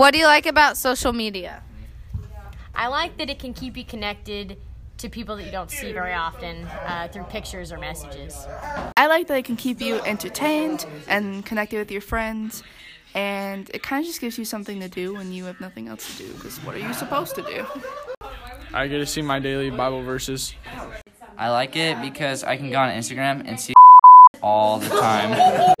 What do you like about social media? I like that it can keep you connected to people that you don't see very often uh, through pictures or messages. I like that it can keep you entertained and connected with your friends, and it kind of just gives you something to do when you have nothing else to do. Because what are you supposed to do? I get to see my daily Bible verses. I like it because I can go on Instagram and see all the time.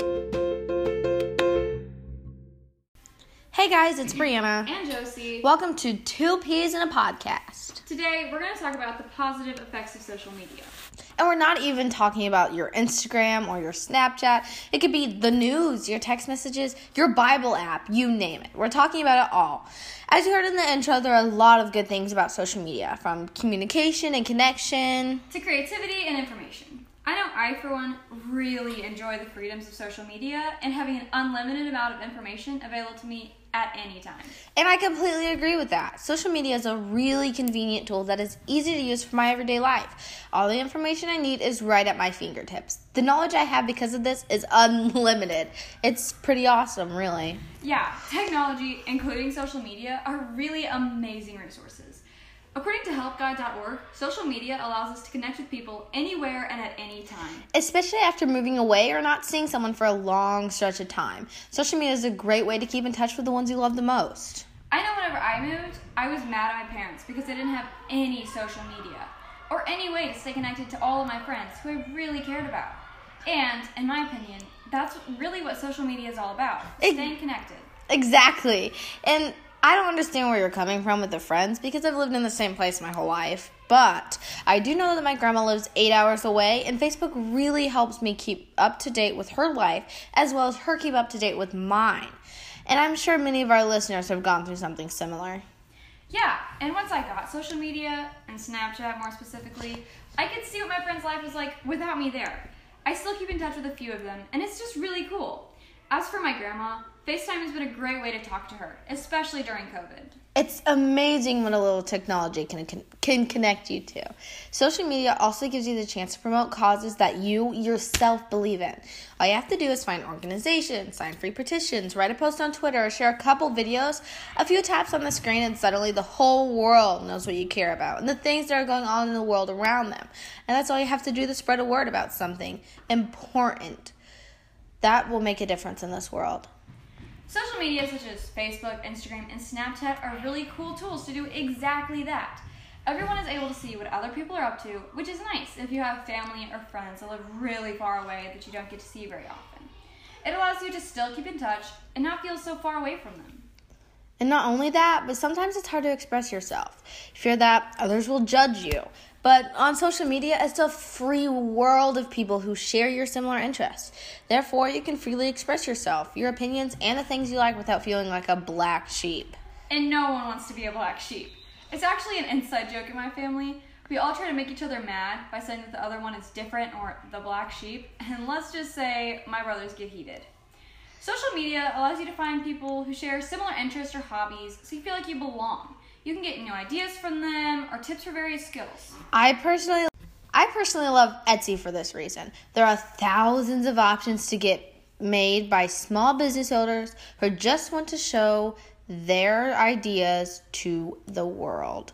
Hey guys, it's Brianna. and Josie. Welcome to Two Peas in a Podcast. Today, we're going to talk about the positive effects of social media. And we're not even talking about your Instagram or your Snapchat. It could be the news, your text messages, your Bible app, you name it. We're talking about it all. As you heard in the intro, there are a lot of good things about social media, from communication and connection. To creativity and information. I know I, for one, really enjoy the freedoms of social media and having an unlimited amount of information available to me at any time. And I completely agree with that. Social media is a really convenient tool that is easy to use for my everyday life. All the information I need is right at my fingertips. The knowledge I have because of this is unlimited. It's pretty awesome, really. Yeah, technology, including social media, are really amazing resources. According to helpguide.org, social media allows us to connect with people anywhere and at any time. Especially after moving away or not seeing someone for a long stretch of time. Social media is a great way to keep in touch with the ones you love the most. I know whenever I moved, I was mad at my parents because they didn't have any social media or any way to stay connected to all of my friends who I really cared about. And, in my opinion, that's really what social media is all about staying connected. Exactly. And I don't understand where you're coming from with the friends because I've lived in the same place my whole life. But I do know that my grandma lives eight hours away, and Facebook really helps me keep up to date with her life as well as her keep up to date with mine. And I'm sure many of our listeners have gone through something similar. Yeah, and once I got social media and Snapchat more specifically, I could see what my friend's life was like without me there. I still keep in touch with a few of them, and it's just really cool. As for my grandma, FaceTime has been a great way to talk to her, especially during COVID. It's amazing what a little technology can, can connect you to. Social media also gives you the chance to promote causes that you yourself believe in. All you have to do is find organizations, sign free petitions, write a post on Twitter, or share a couple videos. A few taps on the screen, and suddenly the whole world knows what you care about and the things that are going on in the world around them. And that's all you have to do to spread a word about something important. That will make a difference in this world. Social media such as Facebook, Instagram, and Snapchat are really cool tools to do exactly that. Everyone is able to see what other people are up to, which is nice if you have family or friends that live really far away that you don't get to see very often. It allows you to still keep in touch and not feel so far away from them. And not only that, but sometimes it's hard to express yourself. Fear that others will judge you. But on social media, it's a free world of people who share your similar interests. Therefore, you can freely express yourself, your opinions, and the things you like without feeling like a black sheep. And no one wants to be a black sheep. It's actually an inside joke in my family. We all try to make each other mad by saying that the other one is different or the black sheep, and let's just say my brothers get heated. Social media allows you to find people who share similar interests or hobbies so you feel like you belong. You can get new ideas from them or tips for various skills. I personally I personally love Etsy for this reason. There are thousands of options to get made by small business owners who just want to show their ideas to the world.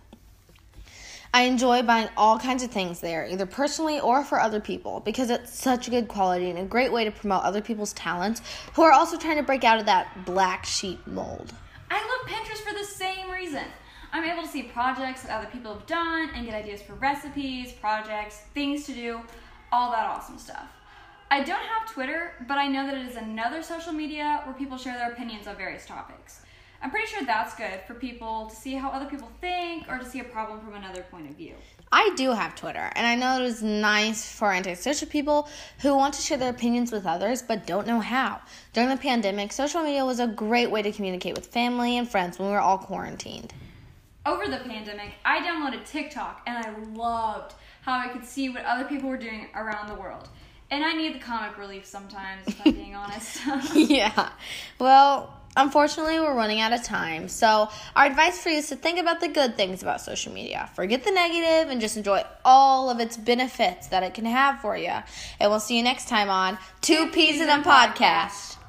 I enjoy buying all kinds of things there, either personally or for other people, because it's such good quality and a great way to promote other people's talents who are also trying to break out of that black sheep mold. I love Pinterest for the same reason. I'm able to see projects that other people have done and get ideas for recipes, projects, things to do, all that awesome stuff. I don't have Twitter, but I know that it is another social media where people share their opinions on various topics. I'm pretty sure that's good for people to see how other people think or to see a problem from another point of view. I do have Twitter, and I know it is nice for antisocial people who want to share their opinions with others but don't know how. During the pandemic, social media was a great way to communicate with family and friends when we were all quarantined. Over the pandemic, I downloaded TikTok and I loved how I could see what other people were doing around the world. And I need the comic relief sometimes, if I'm being honest. yeah. Well, unfortunately, we're running out of time. So, our advice for you is to think about the good things about social media. Forget the negative and just enjoy all of its benefits that it can have for you. And we'll see you next time on Two Peas in a Podcast.